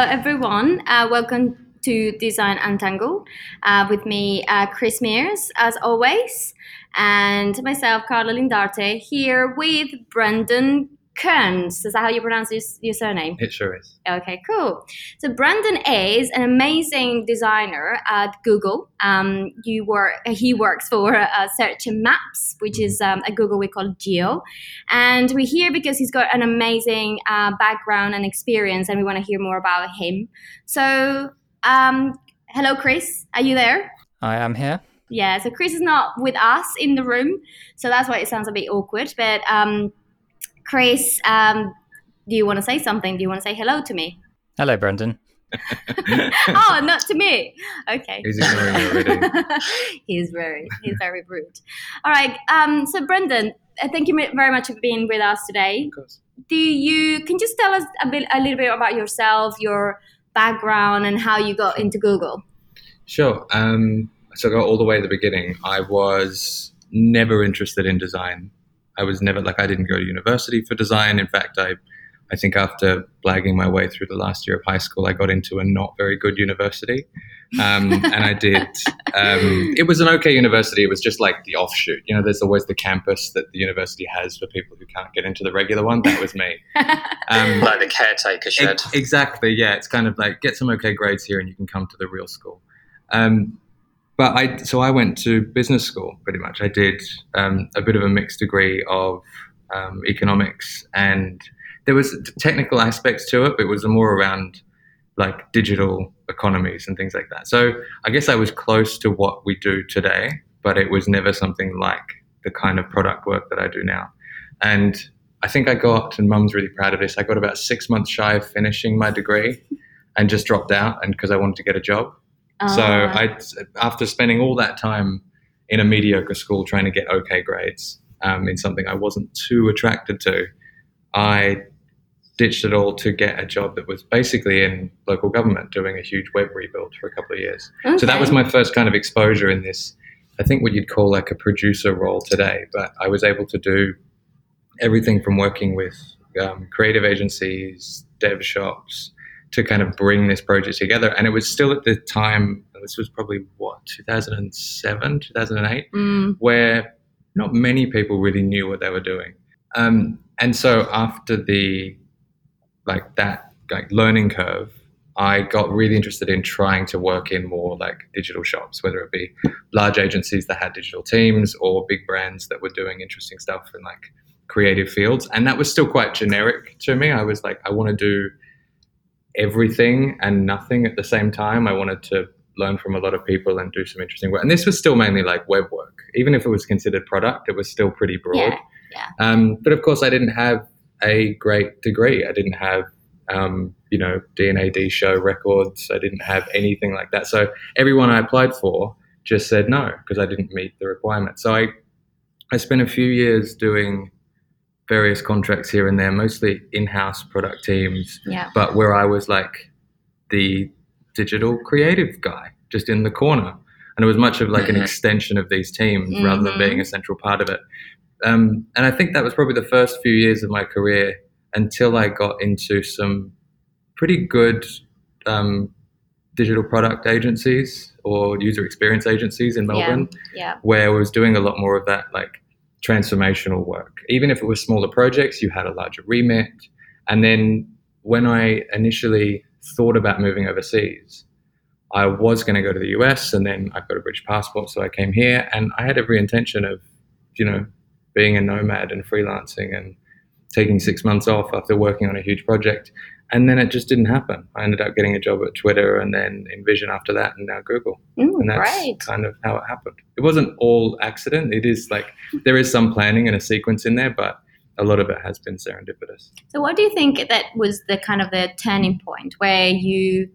hello everyone. Uh, welcome to Design Untangled. Uh, with me, uh, Chris Mears, as always, and myself, Carla Lindarte, here with Brendan Kearns. Is that how you pronounce your, your surname? It sure is. Okay, cool. So Brandon is an amazing designer at Google. Um, you work, he works for uh, Search and Maps, which is um, a Google we call Geo, and we're here because he's got an amazing uh, background and experience, and we want to hear more about him. So, um, hello, Chris. Are you there? I am here. Yeah. So Chris is not with us in the room, so that's why it sounds a bit awkward. But um, Chris, um, do you want to say something? Do you want to say hello to me? Hello, Brendan. oh, not to me. Okay. He's ignoring already. he's very, he's very rude. All right. Um, so, Brendan, uh, thank you very much for being with us today. Of course. Do you can just tell us a bit, a little bit about yourself, your background, and how you got into Google? Sure. Um, so I got all the way at the beginning. I was never interested in design. I was never like I didn't go to university for design. In fact, I I think after blagging my way through the last year of high school, I got into a not very good university, um, and I did. Um, it was an okay university. It was just like the offshoot. You know, there's always the campus that the university has for people who can't get into the regular one. That was me. Um, like the caretaker shed. Ex- exactly. Yeah, it's kind of like get some okay grades here, and you can come to the real school. Um, but I so I went to business school pretty much. I did um, a bit of a mixed degree of um, economics, and there was technical aspects to it, but it was more around like digital economies and things like that. So I guess I was close to what we do today, but it was never something like the kind of product work that I do now. And I think I got, and Mum's really proud of this. I got about six months shy of finishing my degree, and just dropped out, and because I wanted to get a job. So Uh, I, after spending all that time in a mediocre school trying to get okay grades um, in something I wasn't too attracted to, I ditched it all to get a job that was basically in local government doing a huge web rebuild for a couple of years. So that was my first kind of exposure in this, I think what you'd call like a producer role today. But I was able to do everything from working with um, creative agencies, dev shops, to kind of bring this project together. And it was still at the time, this was probably what, 2007, 2008, Mm, where not many people really knew what they were doing. Um, and so after the, like that like learning curve, I got really interested in trying to work in more like digital shops, whether it be large agencies that had digital teams or big brands that were doing interesting stuff in like creative fields. And that was still quite generic to me. I was like, I want to do everything and nothing at the same time. I wanted to learn from a lot of people and do some interesting work. And this was still mainly like web work. Even if it was considered product, it was still pretty broad. Yeah, yeah. Um, but of course, I didn't have a great degree. I didn't have, um, you know, D&AD show records. I didn't have anything like that. So everyone I applied for just said no because I didn't meet the requirements. So I, I spent a few years doing various contracts here and there, mostly in-house product teams, yeah. but where I was like the digital creative guy, just in the corner. And it was much of like an Mhm. extension of these teams rather than being a central part of it. Um, and I think that was probably the first few years of my career until I got into some pretty good um, digital product agencies or user experience agencies in Melbourne Yeah. where I was doing a lot more of that like transformational work. Even if it was smaller projects, you had a larger remit. And then when I initially thought about moving overseas, I was going to go to the US and then I've got a British passport, so I came here and I had every intention of, you know, being a nomad and freelancing and taking six months off after working on a huge project. And then it just didn't happen. I ended up getting a job at Twitter and then InVision after that and now Google Mm, and that's kind of how it happened. It wasn't all accident. It is like there is some planning and a sequence in there, but a lot of it has been serendipitous. So, what do you think that was the kind of the turning point where you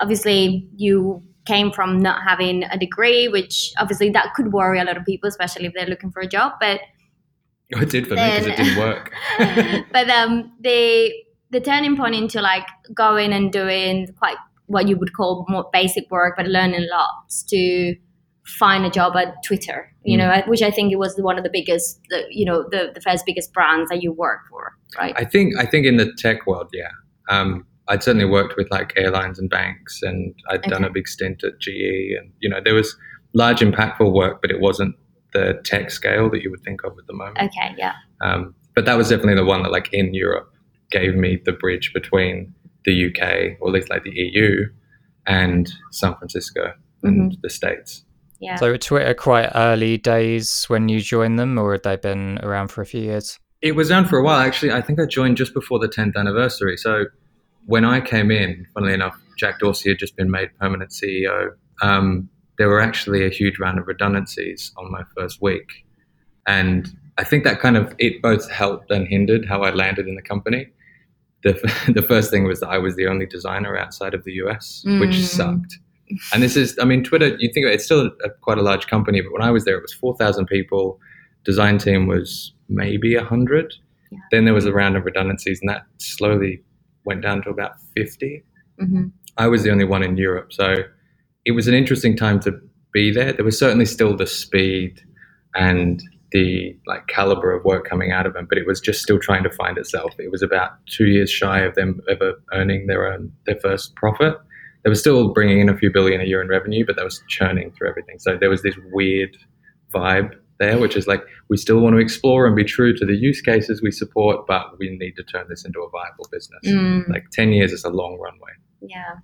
obviously you came from not having a degree, which obviously that could worry a lot of people, especially if they're looking for a job. But It did for me because it didn't work. but um, the the turning point into like going and doing quite what you would call more basic work, but learning lots to find a job at Twitter. You know, which I think it was one of the biggest, the, you know, the the first biggest brands that you work for, right? I think I think in the tech world, yeah. Um, I'd certainly worked with like airlines and banks, and I'd done a big stint at GE, and you know there was large, impactful work, but it wasn't the tech scale that you would think of at the moment. Okay, yeah. Um, but that was definitely the one that, like in Europe, gave me the bridge between the UK, or at least like the EU, and San Francisco and the States. Yeah. So were Twitter quite early days when you joined them, or had they been around for a few years? It was around for a while. Actually, I think I joined just before the 10th anniversary. So when I came in, funnily enough, Jack Dorsey had just been made permanent CEO. Um, there were actually a huge round of redundancies on my first week. And I think that kind of, it both helped and hindered how I landed in the company. The, the first thing was that I was the only designer outside of the US, which Mm. sucked. And this is, I mean, Twitter, you think it, it's still a, quite a large company, but when I was there, it was 4,000 people. Design team was maybe 100. Yeah. Then there was a round of redundancies, and that slowly went down to about 50. hmm I was the only one in Europe. So it was an interesting time to be there. There was certainly still the speed and the like caliber of work coming out of them, but it was just still trying to find itself. It was about two years shy of them ever earning their own their first profit. They were still bringing in a few billion a year in revenue, but they was churning through everything. So there was this weird vibe there, which is like we still want to explore and be true to the use cases we support, but we need to turn this into a viable business. Mm, Like ten years is a long runway. yeah.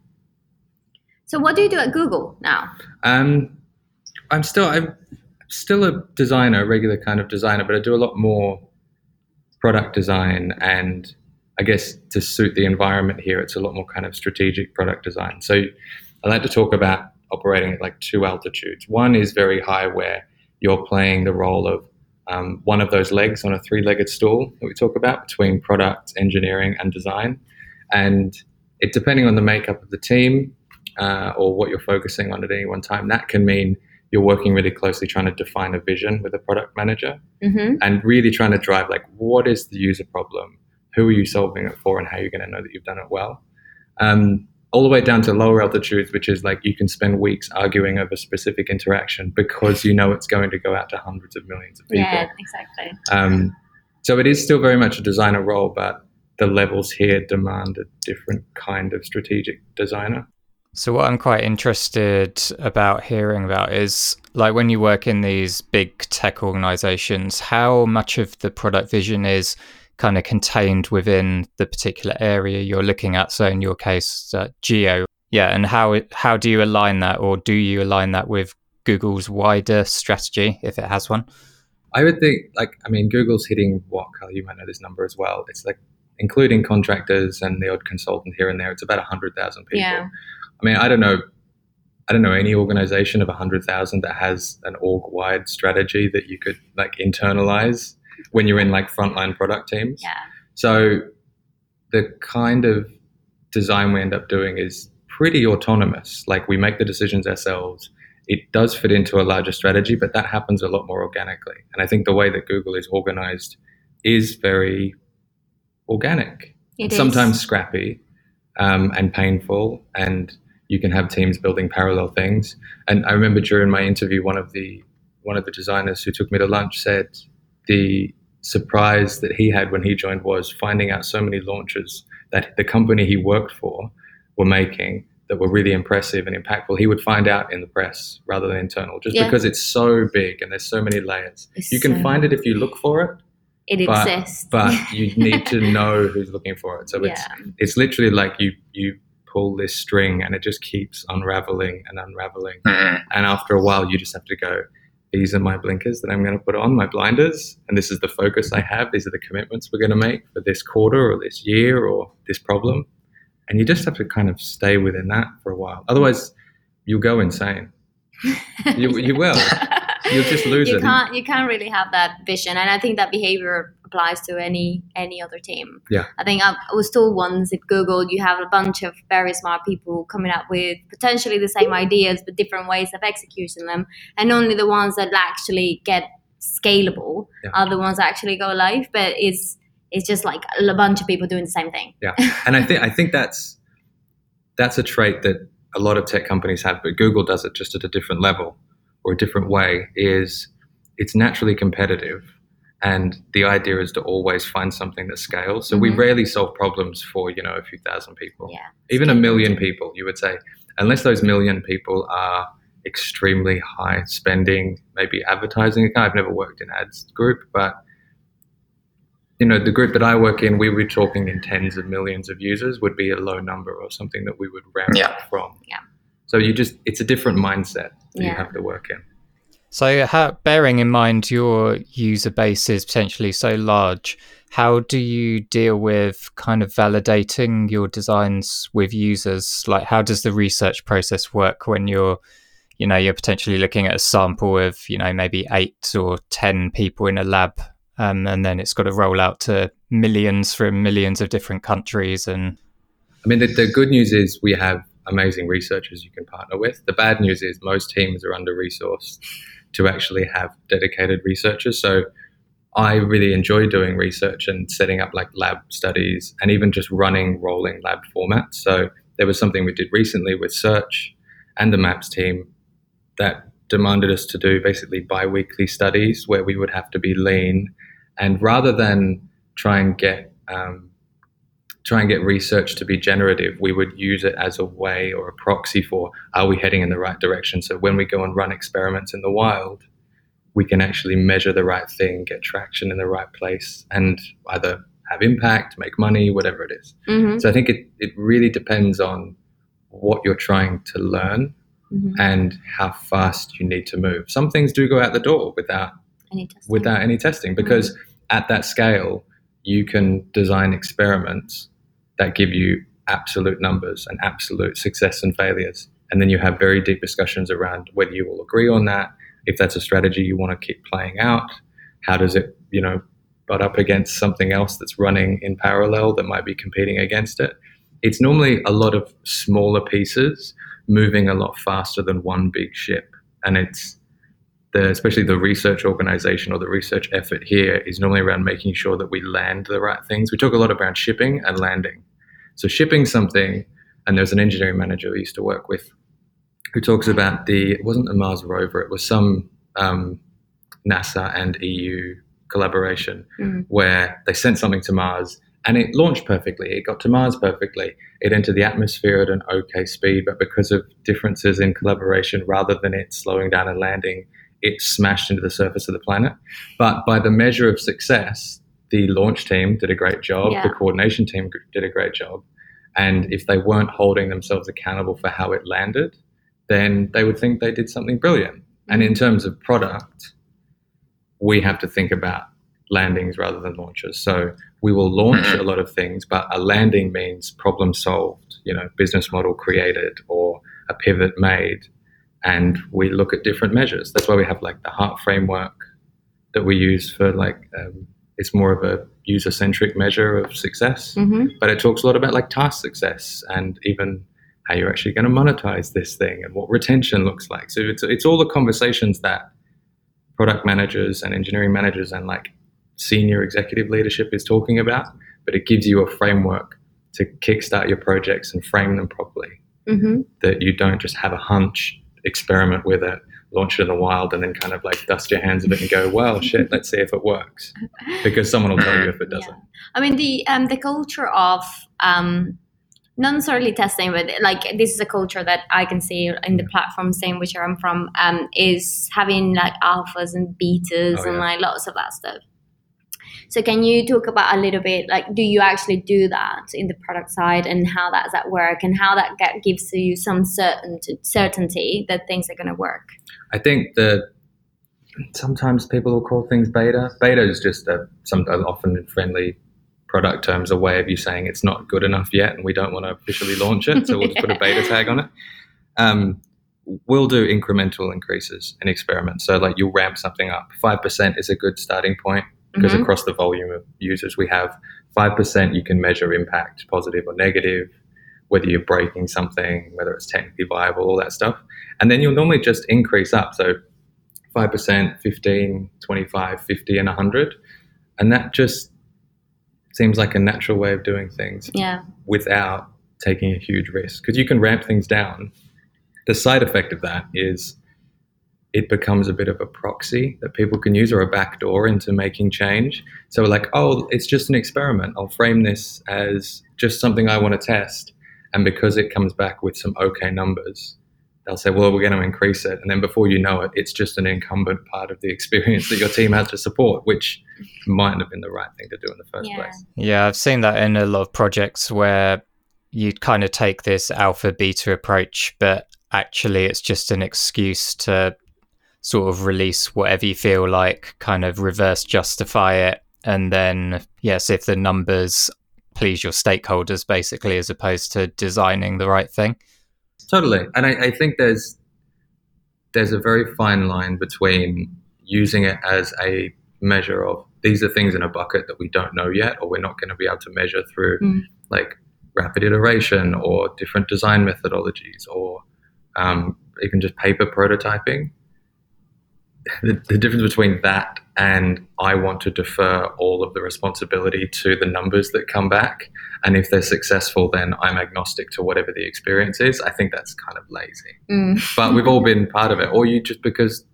So what do you do at Google now? Um, I'm still I'm still a designer, a regular kind of designer, but I do a lot more product design and I guess to suit the environment here, it's a lot more kind of strategic product design. So I like to talk about operating at like two altitudes. One is very high, where you're playing the role of um, one of those legs on a three-legged stool that we talk about between product, engineering, and design. And it depending on the makeup of the team uh, or what you're focusing on at any one time, that can mean you're working really closely trying to define a vision with a product manager Mm-hmm. and really trying to drive like what is the user problem who are you solving it for and how you're going to know that you've done it well um, all the way down to lower altitudes which is like you can spend weeks arguing over specific interaction because you know it's going to go out to hundreds of millions of people Yeah, exactly. um, so it is still very much a designer role but the levels here demand a different kind of strategic designer So what I'm quite interested about hearing about is like when you work in these big tech organizations, how much of the product vision is kind of contained within the particular area you're looking at. So in your case, uh, geo, yeah, and how how do you align that, or do you align that with Google's wider strategy if it has one? I would think, like, I mean, Google's hitting what, Carl, you might know this number as well. It's like, including contractors and the odd consultant here and there, it's about 100,000 people. Yeah. I mean, I don't know, I don't know any organization of 100,000 that has an org-wide strategy that you could, like, internalize when you're in, like, frontline product teams. Yeah. So the kind of design we end up doing is pretty autonomous. Like we make the decisions ourselves. It does fit into a larger strategy, but that happens a lot more organically. And I think the way that Google is organized is very organic. It is. Sometimes scrappy um, and painful, and you can have teams building parallel things. And I remember during my interview, one of the one of the designers who took me to lunch said the surprise that he had when he joined was finding out so many launches that the company he worked for were making that were really impressive and impactful. He would find out in the press rather than internal, just Yeah. because it's so big and there's so many layers. It's You can so- find it if you look for it, It but- exists. but you need to know who's looking for it. So it's it's literally like you you pull this string and it just keeps unraveling and unraveling. Mhm. And after a while, you just have to go. These are my blinkers that I'm going to put on, my blinders, and this is the focus I have. These are the commitments we're going to make for this quarter or this year or this problem. And you just have to kind of stay within that for a while. Otherwise, you'll go insane. You, you will. You'll just lose you it. can't you can't really have that vision and i think that behavior applies to any any other team Yeah. i think I, I was told once at google you have a bunch of very smart people coming up with potentially the same ideas but different ways of executing them and only the ones that actually get scalable Yeah. are the ones that actually go live but it's it's just like a bunch of people doing the same thing Yeah, and I think I think that's that's a trait that a lot of tech companies have, but Google does it just at a different level or a different way. Is it's naturally competitive, And the idea is to always find something that scales. So we Mhm. rarely solve problems for, you know, a few thousand people. Yeah. Even a million people, you would say, unless those million people are extremely high spending, maybe advertising. I've never worked in ads group, but you know, the group that I work in, we were talking in tens of millions of users would be a low number or something that we would ramp Yeah. up from. Yeah. So you just, it's a different mindset that you have to work in. So, how, bearing in mind your user base is potentially so large, how do you deal with kind of validating your designs with users? Like, how does the research process work when you're, you know, you're potentially looking at a sample of, you know, maybe eight or 10 people in a lab, um, and then it's got to roll out to millions from millions of different countries and I mean, the, the good news is we have amazing researchers you can partner with. The bad news is most teams are under resourced to actually have dedicated researchers. So I really enjoy doing research and setting up like lab studies and even just running rolling lab formats. So there was something we did recently with search and the maps team that demanded us to do basically bi-weekly studies where we would have to be lean and rather than try and get um, try and get research to be generative, we would use it as a way or a proxy for are we heading in the right direction? So when we go and run experiments in the wild, we can actually measure the right thing, get traction in the right place, and either have impact, make money, whatever it is. Mm-hmm. So I think it, it really depends on what you're trying to learn Mm-hmm. and how fast you need to move. Some things do go out the door without Any testing. without any testing because at that scale you can design experiments that give you absolute numbers and absolute success and failures. And then you have very deep discussions around whether you will agree on that if that's a strategy you want to keep playing out how does it you know butt up against something else that's running in parallel that might be competing against it. It's normally a lot of smaller pieces moving a lot faster than one big ship. And it's the, especially the research organization or the research effort here is normally around making sure that we land the right things. We talk a lot about shipping and landing. So shipping something, and there's an engineering manager we used to work with who talks about the it wasn't the Mars rover, it was some um, NASA and EU collaboration Mhm. where they sent something to Mars and it launched perfectly. It got to Mars perfectly. It entered the atmosphere at an okay speed, but because of differences in collaboration, rather than it slowing down and landing, it smashed into the surface of the planet. But by the measure of success, the launch team did a great job. Yeah. The coordination team did a great job. And if they weren't holding themselves accountable for how it landed, then they would think they did something brilliant. Mm-hmm. And in terms of product, we have to think about landings rather than launches. So we will launch a lot of things, but a landing means problem solved, you know, business model created or a pivot made. And we look at different measures. That's why we have like the heart framework that we use for like, um, it's more of a user centric measure of success, Mm-hmm. but it talks a lot about like task success and even how you're actually going to monetize this thing and what retention looks like. So it's, it's all the conversations that product managers and engineering managers and like senior executive leadership is talking about, but it gives you a framework to kickstart your projects and frame them properly. Mm-hmm. That you don't just have a hunch, experiment with it, launch it in the wild, and then kind of like dust your hands of it and go, well, shit, let's see if it works. Because someone will tell you if it doesn't. Yeah. I mean the um, the culture of um, not necessarily testing, but like this is a culture that I can see in the platform same which I'm from um, is having like alphas and betas Oh, and like lots of that stuff. So can you talk about a little bit like do you actually do that in the product side and how does that work and how that get, gives you some certain certainty that things are going to work? I think that sometimes people will call things beta. Beta is just a, some often friendly product terms a way of you saying it's not good enough yet and we don't want to officially launch it, so we'll just put a beta tag on it. Um, we'll do incremental increases in experiments. So like you'll ramp something up. Five percent is a good starting point because Mhm. across the volume of users we have, five percent you can measure impact, positive or negative, whether you're breaking something, whether it's technically viable, all that stuff. And then you'll normally just increase up. So 5%, 15, 25, 50, and 100. And that just seems like a natural way of doing things Yeah. without taking a huge risk because you can ramp things down. The side effect of that is it becomes a bit of a proxy that people can use or a backdoor into making change. So we're like, oh, it's just an experiment. I'll frame this as just something I want to test. And because it comes back with some okay numbers, they'll say, well, we're going to increase it. And then before you know it, it's just an incumbent part of the experience that your team has to support, which mightn't have been the right thing to do in the first Yeah. place. Yeah, I've seen that in a lot of projects where you kind of take this alpha beta approach, but actually it's just an excuse to sort of release whatever you feel like, kind of reverse justify it. And then, yes, if the numbers please your stakeholders, basically, as opposed to designing the right thing. Totally, and I, I think there's there's a very fine line between using it as a measure of these are things in a bucket that we don't know yet, or we're not going to be able to measure through Mm. like rapid iteration or different design methodologies, or um, even just paper prototyping. The, the difference between that and I want to defer all of the responsibility to the numbers that come back. And if they're successful, then I'm agnostic to whatever the experience is. I think that's kind of lazy. Mm. But we've all been part of it, or you just because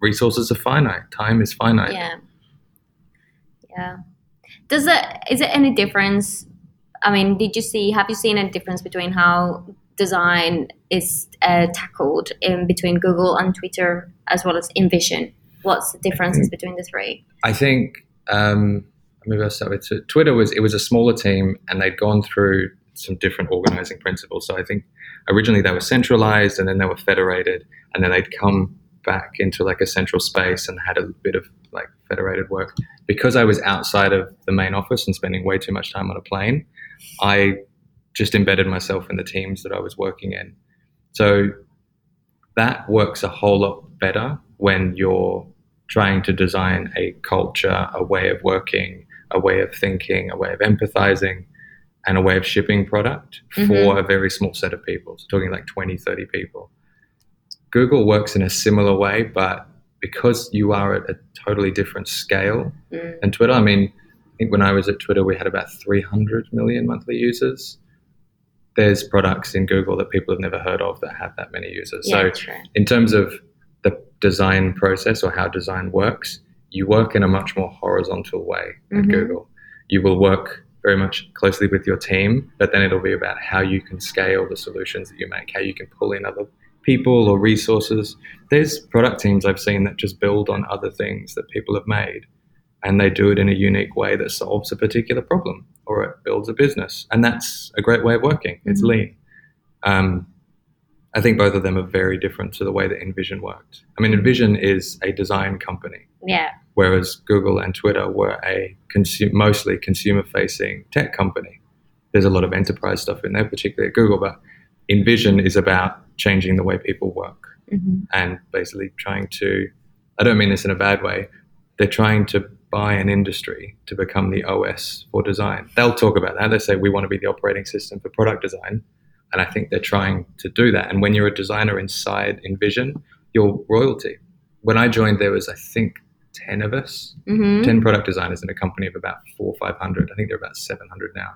resources are finite, time is finite. Yeah. Yeah. Does it is it any difference? I mean, did you see? Have you seen a difference between how design is uh, tackled in between Google and Twitter, as well as InVision? What's the differences between the three? I think um, maybe I'll start with Tw- Twitter. Was it was a smaller team, and they'd gone through some different organizing principles. So I think originally they were centralized, and then they were federated, and then they'd come back into like a central space and had a bit of like federated work. Because I was outside of the main office and spending way too much time on a plane, I just embedded myself in the teams that I was working in. So that works a whole lot better when you're trying to design a culture, a way of working, a way of thinking, a way of empathizing, and a way of shipping product for Mhm. a very small set of people. So talking like 20, 30 people. Google works in a similar way, but because you are at a totally different scale Mm. and Twitter, I mean, I think when I was at Twitter, we had about 300 million monthly users. There's products in Google that people have never heard of that have that many users. Yeah, so, true. in terms of the design process or how design works, you work in a much more horizontal way at Mhm. Google. You will work very much closely with your team, but then it'll be about how you can scale the solutions that you make, how you can pull in other people or resources. There's product teams I've seen that just build on other things that people have made and they do it in a unique way that solves a particular problem or it builds a business. And that's a great way of working. It's Mhm. lean. Um, I think both of them are very different to the way that InVision worked. I mean, InVision is a design company, Yeah. whereas Google and Twitter were a consu- mostly consumer facing tech company. There's a lot of enterprise stuff in there, particularly at Google, but InVision is about changing the way people work hmm and basically trying to I don't mean this in a bad way. They're trying to buy an industry to become the OS for design. They'll talk about that. They say we want to be the operating system for product design. And I think they're trying to do that. And when you're a designer inside InVision, you're royalty. When I joined, there was, I think, 10 of us, hmm 10 product designers in a company of about four or 500. I think they're about 700 now.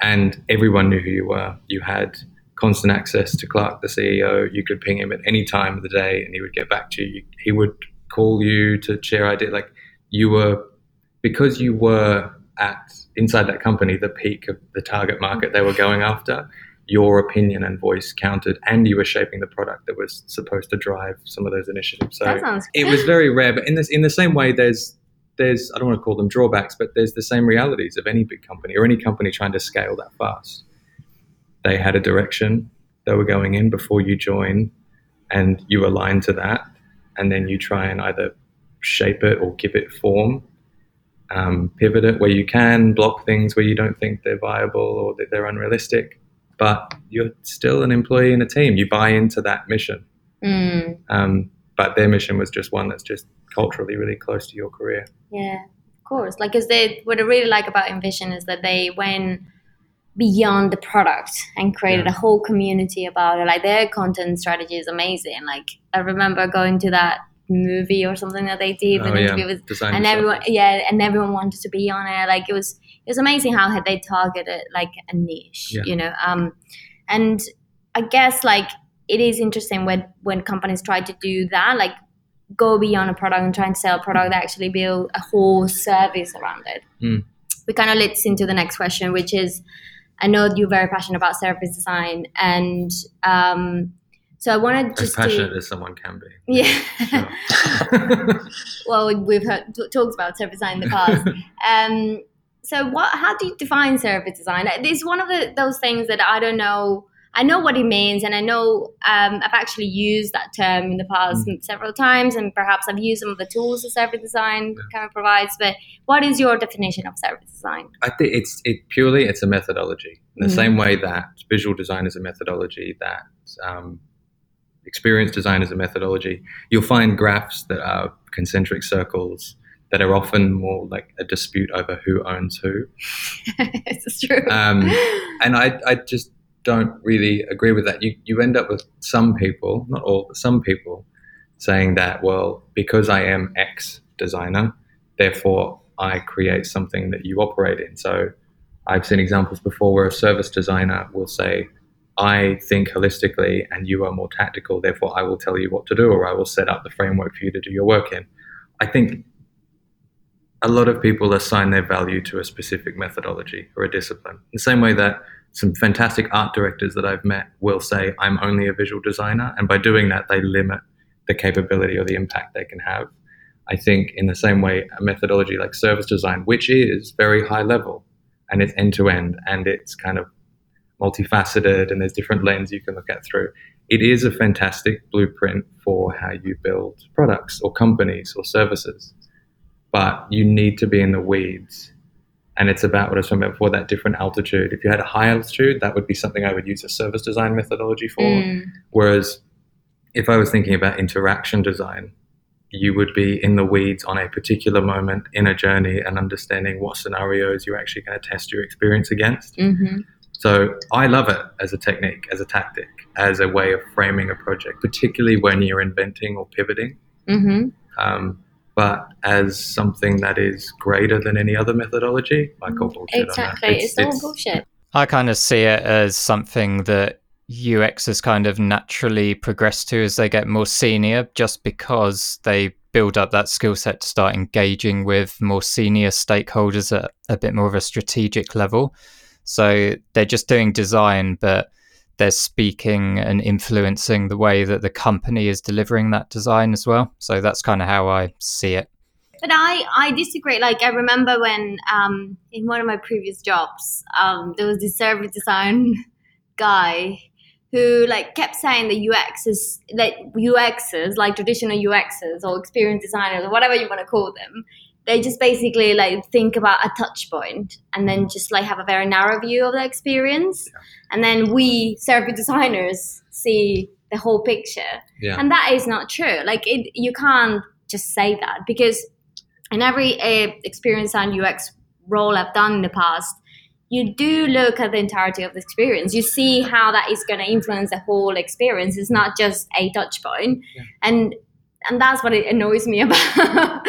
And everyone knew who you were. You had constant access to Clark, the CEO. You could ping him at any time of the day and he would get back to you. He would call you to share ideas. Like you were, because you were at inside that company, the peak of the target market they were going after, your opinion and voice counted and you were shaping the product that was supposed to drive some of those initiatives. So that sounds. it was very rare. But in this, in the same way, there's there's I don't want to call them drawbacks, but there's the same realities of any big company or any company trying to scale that fast. They had a direction they were going in before you join, and you align to that, and then you try and either shape it or give it form, um, pivot it where you can, block things where you don't think they're viable or that they're unrealistic. But you're still an employee in a team. You buy into that mission. Mm, Um, but their mission was just one that's just culturally really close to your career. yeah, of course. Like, is they what I really like about InVision is that they went beyond the product and created Yeah. a whole community about it. Like their content strategy is amazing. Like I remember going to that movie or something that they did, Oh, yeah. interview with Design and yourself. everyone yeah and everyone wanted to be on it like it was it was amazing how they targeted like a niche Yeah. you know um and i guess like it is interesting when when companies try to do that, like go beyond a product and try and sell a product that actually build a whole service around it. Mm. We kind of leads into the next question, which is, I know you're very passionate about service design, and um, so I wanted to just as passionate to as someone can be. yeah. Sure. well, we've heard t- talks about service design in the past. um, so, what? How do you define service design? It's one of the, those things that I don't know. I know what it means, and I know um, I've actually used that term in the past several times, and perhaps I've used some of the tools that service design kind of provides. But what is your definition of service design? I think it's it purely it's a methodology. In the Mhm. same way that visual design is a methodology, that um, experience design is a methodology. You'll find graphs that are concentric circles that are often more like a dispute over who owns who. it's true. Um, and I, I just don't really agree with that. You, you end up with some people, not all, but some people saying that, well, because I am X designer, therefore I create something that you operate in. So I've seen examples before where a service designer will say, I think holistically and you are more tactical, therefore I will tell you what to do or I will set up the framework for you to do your work in. I think a lot of people assign their value to a specific methodology or a discipline. The same way that some fantastic art directors that I've met will say, I'm only a visual designer. And by doing that, they limit the capability or the impact they can have. I think, in the same way, a methodology like service design, which is very high level and it's end to end and it's kind of multifaceted and there's different lens you can look at through, it is a fantastic blueprint for how you build products or companies or services. But you need to be in the weeds and it's about what I was talking about before that different altitude. If you had a high altitude, that would be something I would use a service design methodology for. Mm. Whereas if I was thinking about interaction design, you would be in the weeds on a particular moment in a journey and understanding what scenarios you're actually going to test your experience against. hmm So I love it as a technique, as a tactic, as a way of framing a project, particularly when you're inventing or pivoting. hmm Um, but as something that is greater than any other methodology, I call bullshit Exactly. on that. It's, all bullshit. I kind of see it as something that UXers kind of naturally progress to as they get more senior, just because they build up that skill set to start engaging with more senior stakeholders at a bit more of a strategic level. So they're just doing design, but they're speaking and influencing the way that the company is delivering that design as well. So that's kind of how I see it. But I, I disagree. Like I remember when um, in one of my previous jobs, um, there was this service design guy who like kept saying the UX is like UXers, like traditional UXs or experience designers or whatever you want to call them. They just basically like think about a touch point and then just like have a very narrow view of the experience. And then we service designers see the whole picture. Yeah. and that is not true. Like it, you can't just say that because in every uh, experience and ux role i've done in the past you do look at the entirety of the experience. You see how that is going to influence the whole experience. It's not just a touch point. Yeah. and and that's what it annoys me about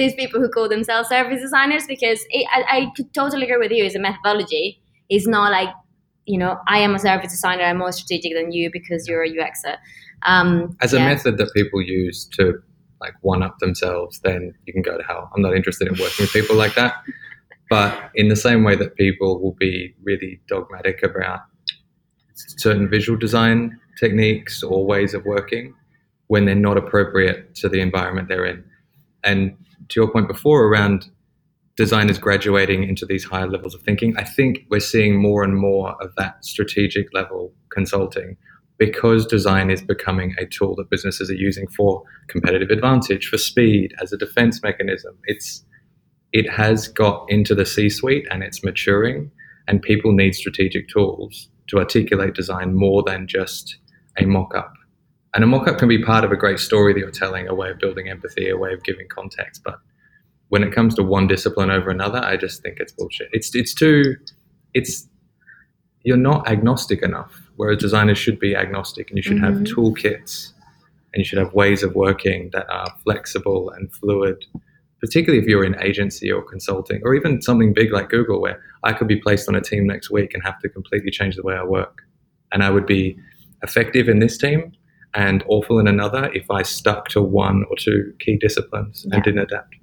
these people who call themselves service designers because it, I, I could totally agree with you it's a methodology it's not like you know i am a service designer i'm more strategic than you because you're a uxer um, as a method that people use to like one up themselves, then you can go to hell. I'm not interested in working with people like that. But in the same way that people will be really dogmatic about certain visual design techniques or ways of working when they're not appropriate to the environment they're in. And to your point before around designers graduating into these higher levels of thinking, I think we're seeing more and more of that strategic level consulting because design is becoming a tool that businesses are using for competitive advantage, for speed, as a defense mechanism. It's it has got into the C-suite and it's maturing, and people need strategic tools to articulate design more than just a mock-up. And a mock-up can be part of a great story that you're telling, a way of building empathy, a way of giving context. But when it comes to one discipline over another, I just think it's bullshit. It's it's too it's you're not agnostic enough. Whereas designers should be agnostic and you should have Mhm. toolkits and you should have ways of working that are flexible and fluid, particularly if you're in agency or consulting or even something big like Google, where I could be placed on a team next week and have to completely change the way I work. And I would be effective in this team and awful in another if I stuck to one or two key disciplines Yeah. and didn't adapt.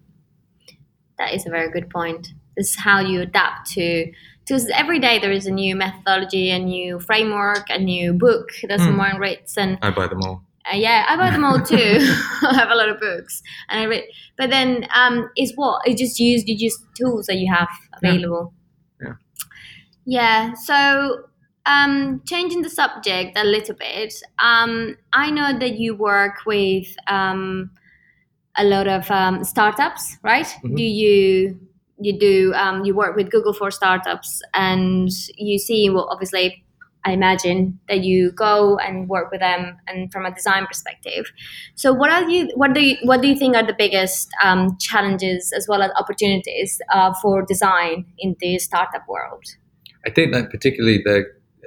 That is a very good point. This is how you adapt to because every day there is a new methodology, a new framework, a new book that Mm. someone writes, and I buy them all. uh, yeah, I buy them all too. I have a lot of books, and I read. But then, um, is what you just use you use tools that you have Yeah. available. Yeah. Yeah. So, um, changing the subject a little bit. Um, I know that you work with um, a lot of um, startups, right? Mhm. Do you? You do. Um, you work with Google for startups, and you see. Well, obviously, I imagine that you go and work with them, and from a design perspective. So, what are you? What do you? What do you think are the biggest um, challenges as well as opportunities uh, for design in the startup world? I think that particularly the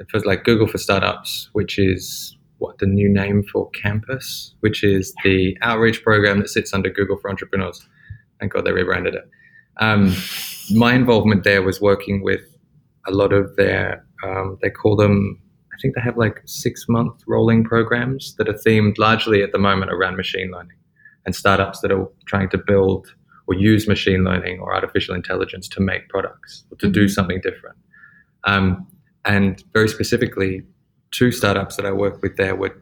for like Google for Startups, which is what the new name for Campus, which is the outreach program that sits under Google for Entrepreneurs. Thank God they rebranded it. Um, my involvement there was working with a lot of their, um, they call them, I think they have like six month rolling programs that are themed largely at the moment around machine learning and startups that are trying to build or use machine learning or artificial intelligence to make products or to do Mhm. something different. Um, and very specifically, two startups that I worked with there were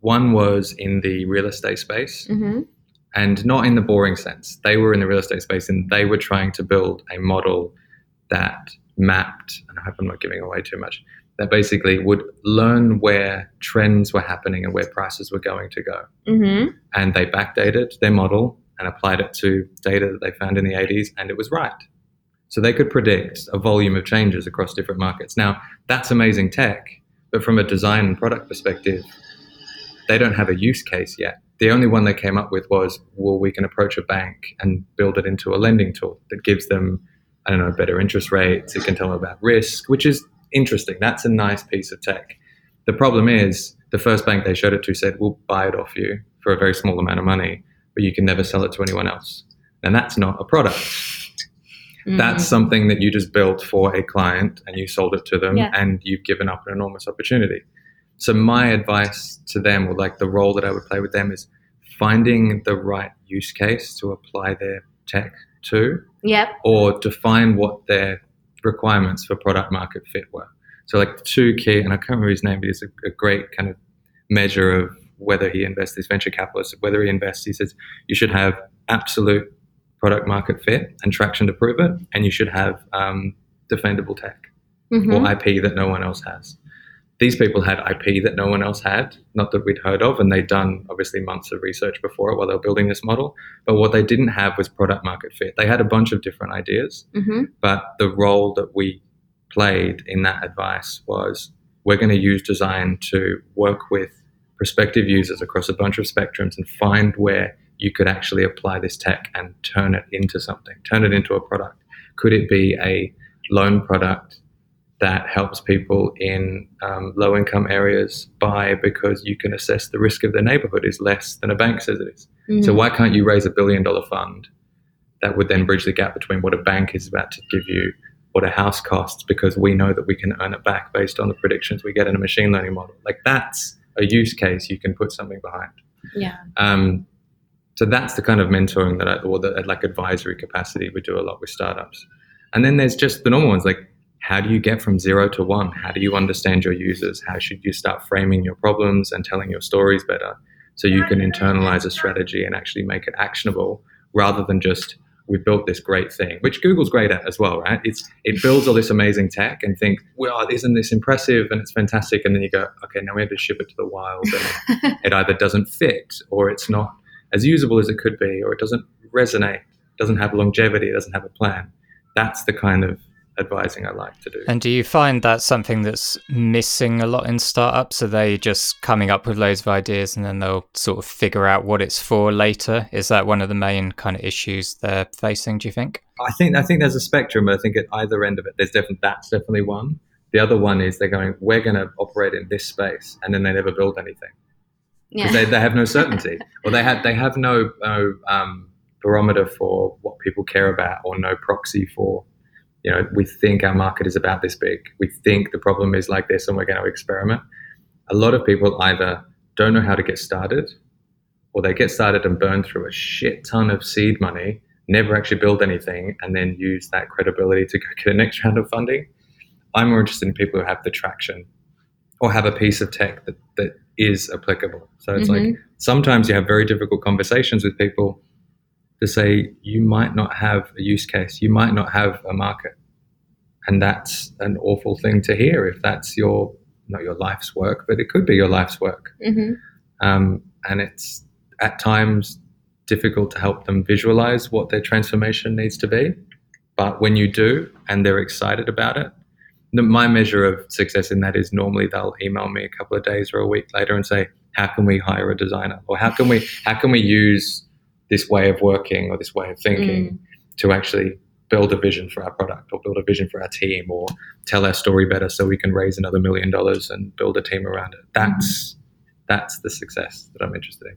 one was in the real estate space Mm-hmm. and not in the boring sense. They were in the real estate space and they were trying to build a model that mapped, and I hope I'm not giving away too much, that basically would learn where trends were happening and where prices were going to go. Mm-hmm. And they backdated their model and applied it to data that they found in the 80s, and it was right. So they could predict a volume of changes across different markets. Now, that's amazing tech, but from a design and product perspective, they don't have a use case yet. The only one they came up with was, well, we can approach a bank and build it into a lending tool that gives them, I don't know, better interest rates. It can tell them about risk, which is interesting. That's a nice piece of tech. The problem is, the first bank they showed it to said, we'll buy it off you for a very small amount of money, but you can never sell it to anyone else. And that's not a product. Mm-hmm. That's something that you just built for a client and you sold it to them Yeah. and you've given up an enormous opportunity. So my advice to them or like the role that I would play with them is finding the right use case to apply their tech to Yep. or define what their requirements for product market fit were. So like two key, and I can't remember his name, but it's a, a great kind of measure of whether he invests, this venture capitalist, whether he invests, he says you should have absolute product market fit and traction to prove it, and you should have um, defendable tech Mhm. or IP that no one else has. These people had IP that no one else had, not that we'd heard of, and they'd done obviously months of research before it while they were building this model. But what they didn't have was product market fit. They had a bunch of different ideas, Mhm. but the role that we played in that advice was we're going to use design to work with prospective users across a bunch of spectrums and find where you could actually apply this tech and turn it into something, turn it into a product. Could it be a loan product that helps people in um, low income areas buy because you can assess the risk of their neighborhood is less than a bank says it is? So Mhm. why can't you raise a billion dollar fund that would then bridge the gap between what a bank is about to give you, what a house costs, because we know that we can earn it back based on the predictions we get in a machine learning model. Like that's a use case you can put something behind. Yeah. Um, so that's the kind of mentoring that I, or the like advisory capacity we do a lot with startups. And then there's just the normal ones like how do you get from zero to one? How do you understand your users? How should you start framing your problems and telling your stories better so you can internalize a strategy and actually make it actionable rather than just we built this great thing, which Google's great at as well, right? It's it builds all this amazing tech and think, well, oh, isn't this impressive and it's fantastic? And then you go, okay, now we have to ship it to the wild, and it either doesn't fit or it's not as usable as it could be, or it doesn't resonate, doesn't have longevity, doesn't have a plan. That's the kind of advising I like to do. And do you find that's something that's missing a lot in startups? Are they just coming up with loads of ideas and then they'll sort of figure out what it's for later? Is that one of the main kind of issues they're facing, do you think? I think I think there's a spectrum, I think at either end of it, there's definitely that's definitely one. The other one is they're going, we're going to operate in this space, and then they never build anything because Yeah. they, they have no certainty, or they have they have no no um, barometer for what people care about, or no proxy for. You know, we think our market is about this big. We think the problem is like this, and we're going to experiment. a lot of people either don't know how to get started or they get started and burn through a shit ton of seed money, never actually build anything, and then use that credibility to go get a next round of funding. I'm more interested in people who have the traction or have a piece of tech that, that is applicable. So it's Mhm. like sometimes you have very difficult conversations with people to say you might not have a use case, you might not have a market. And that's an awful thing to hear if that's your not your life's work, but it could be your life's work. hmm Um, and it's at times difficult to help them visualize what their transformation needs to be. But when you do and they're excited about it, my measure of success in that is normally they'll email me a couple of days or a week later and say, "How can we hire a designer? Or how can we how can we use this way of working or this way of thinking to actually build a vision for our product or build a vision for our team or tell our story better so we can raise another million dollars and build a team around it. That's that's the success that I'm interested in.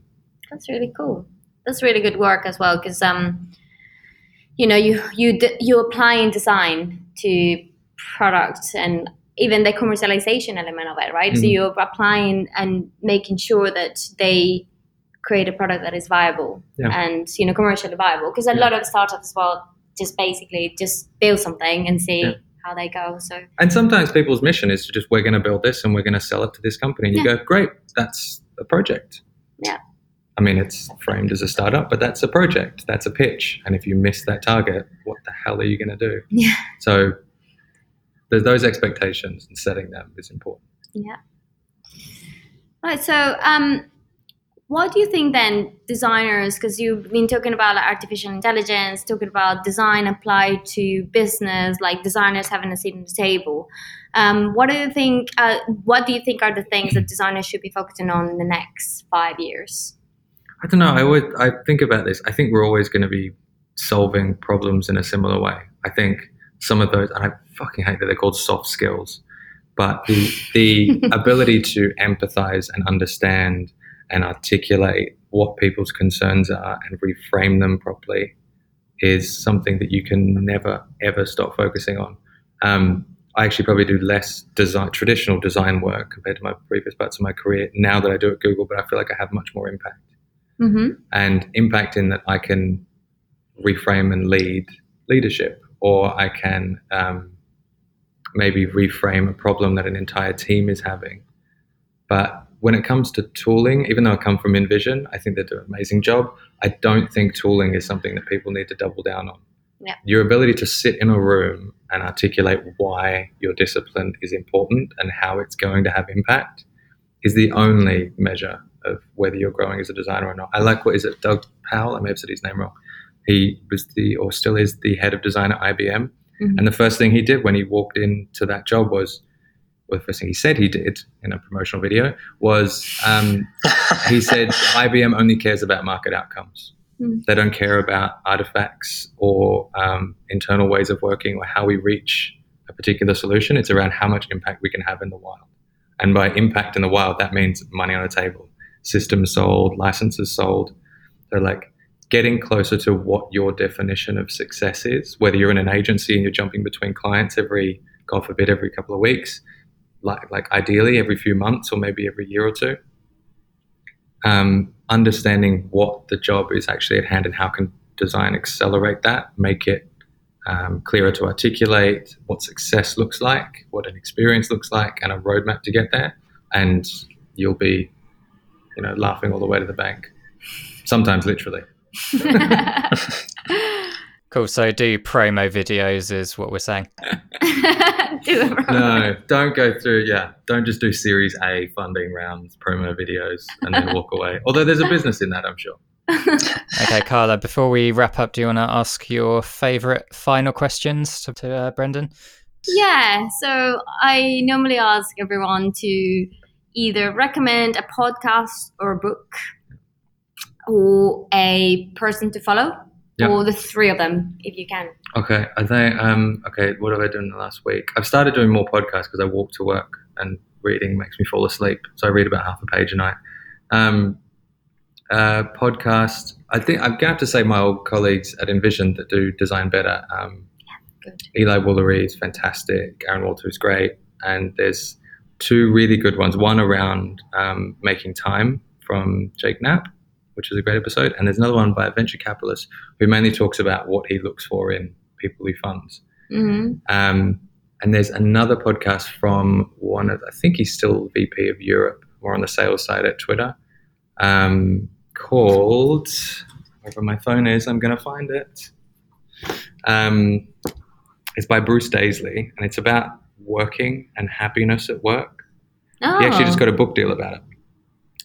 That's really cool. That's really good work as well because um, you know you you d- you apply in design to products and even the commercialization element of it, right? So Mhm. you're applying and making sure that they create a product that is viable Yeah. and you know commercially viable because a Yeah. lot of startups well just basically just build something and see Yeah. how they go. So And sometimes people's mission is to just we're going to build this and we're going to sell it to this company. And you go, great, that's a project. Yeah. I mean, it's framed as a startup, but that's a project. That's a pitch. And if you miss that target, what the hell are you going to do? Yeah. So there's those expectations and setting them is important. Yeah. Right. So, um, what do you think then, designers? Because you've been talking about like, artificial intelligence, talking about design applied to business, like designers having a seat at the table. Um, what do you think? Uh, what do you think are the things that designers should be focusing on in the next five years? I don't know. I always I think about this. I think we're always going to be solving problems in a similar way. I think some of those, and I fucking hate that they're called soft skills, but the the ability to empathize and understand and articulate what people's concerns are and reframe them properly is something that you can never ever stop focusing on. Um, I actually probably do less design, traditional design work compared to my previous parts of my career now that I do at Google, but I feel like I have much more impact Mm-hmm. and impact in that I can reframe and lead leadership, or I can um, maybe reframe a problem that an entire team is having. But when it comes to tooling, even though I come from InVision, I think they do an amazing job. I don't think tooling is something that people need to double down on. Yeah. Your ability to sit in a room and articulate why your discipline is important and how it's going to have impact is the only measure of whether you're growing as a designer or not. I like what is it, Doug Powell? I may have said his name wrong. He was the, or still is, the head of design at IBM. Mhm. And the first thing he did when he walked into that job was, well, the first thing he said he did in a promotional video was um, he said IBM only cares about market outcomes. Mm. They don't care about artifacts or um, internal ways of working or how we reach a particular solution. It's around how much impact we can have in the wild. And by impact in the wild, that means money on the table, systems sold, licenses sold. They're like getting closer to what your definition of success is, whether you're in an agency and you're jumping between clients every, God forbid, every couple of weeks, like, like ideally every few months or maybe every year or two. Um, understanding what the job is actually at hand and how can design accelerate that, make it um, clearer to articulate what success looks like, what an experience looks like, and a roadmap to get there. And you'll be, you know, laughing all the way to the bank. Sometimes literally. Cool. So do promo videos is what we're saying. Do it wrong. No, don't go through. Yeah, don't just do Series A funding rounds, promo videos, and then walk away. Although there's a business in that, I'm sure. Okay, Carla. Before we wrap up, do you want to ask your favorite final questions to, to uh, Brendan? Yeah, so I normally ask everyone to either recommend a podcast or a book or a person to follow Yeah. or the three of them if you can. Okay, I think. Um, okay, what have I done in the last week? I've started doing more podcasts because I walk to work and reading makes me fall asleep. So I read about half a page a night. Um, uh, podcast. I think I'm going to have to say my old colleagues at InVision that do design better. Um. Eli Woolery is fantastic. Aaron Walter is great, and there's two really good ones. One around um, making time from Jake Knapp, which is a great episode, and there's another one by a venture capitalist who mainly talks about what he looks for in people he funds. hmm Um, and there's another podcast from one of, I think he's still VP of Europe, more on the sales side at Twitter, um, called, wherever my phone is, I'm going to find it. Um, it's by Bruce Daisley, and it's about working and happiness at work. Oh, He actually just got a book deal about it.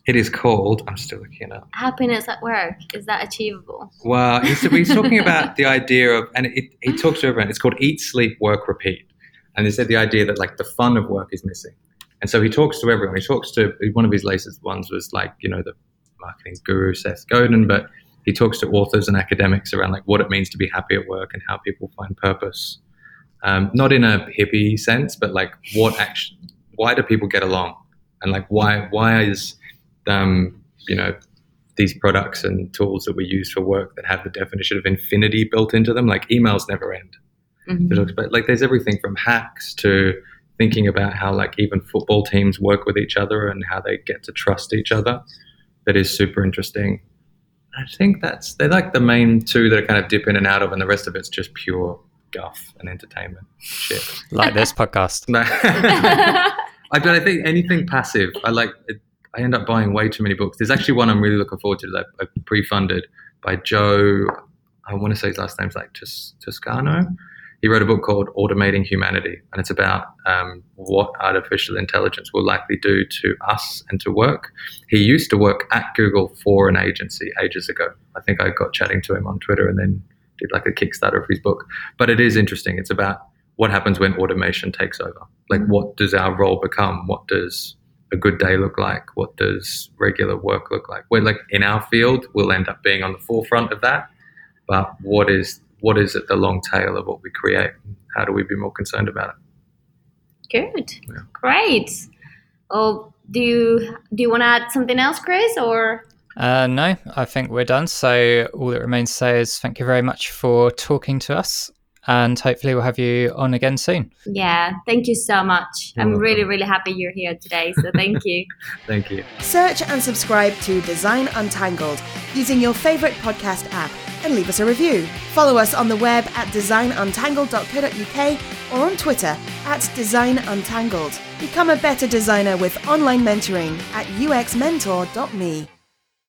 It is called, I'm still looking it up. happiness at work. Is that achievable? Well, he's, he's talking about the idea of, and it, he talks to everyone. It's called Eat, Sleep, Work, Repeat. And he said the idea that like the fun of work is missing. And so he talks to everyone. He talks to one of his latest ones was like you know the marketing guru Seth Godin, but he talks to authors and academics around like what it means to be happy at work and how people find purpose. Um, not in a hippie sense, but like what action? Why do people get along? And like why why is um, you know these products and tools that we use for work that have the definition of infinity built into them, like emails never end. Mhm. It talks about like there's everything from hacks to thinking about how like even football teams work with each other and how they get to trust each other. That is super interesting. I think that's they're like the main two that I kind of dip in and out of, and the rest of it's just pure guff and entertainment shit. Like this podcast. No. I but I think anything passive. I like. I end up buying way too many books. There's actually one I'm really looking forward to that I pre-funded by Joe. I want to say his last name's like Tus- Toscano. He wrote a book called Automating Humanity, and it's about um, what artificial intelligence will likely do to us and to work. He used to work at Google for an agency ages ago. I think I got chatting to him on Twitter and then did like a Kickstarter of his book. But it is interesting. It's about what happens when automation takes over. Like, what does our role become? What does a good day look like? What does regular work look like? We're like in our field, we'll end up being on the forefront of that. But what is what is it the long tail of what we create? How do we be more concerned about it? Good. Yeah. Great. Oh, do you do you want to add something else, Chris? Or Uh, no, I think we're done. So all that remains to say is thank you very much for talking to us, and hopefully we'll have you on again soon. yeah, thank you so much. You're I'm welcome. really really happy you're here today. So thank you. Thank you. Search and subscribe to Design Untangled using your favourite podcast app and leave us a review. Follow us on the web at designuntangled.co.uk or on Twitter at designuntangled. Become a better designer with online mentoring at uxmentor.me.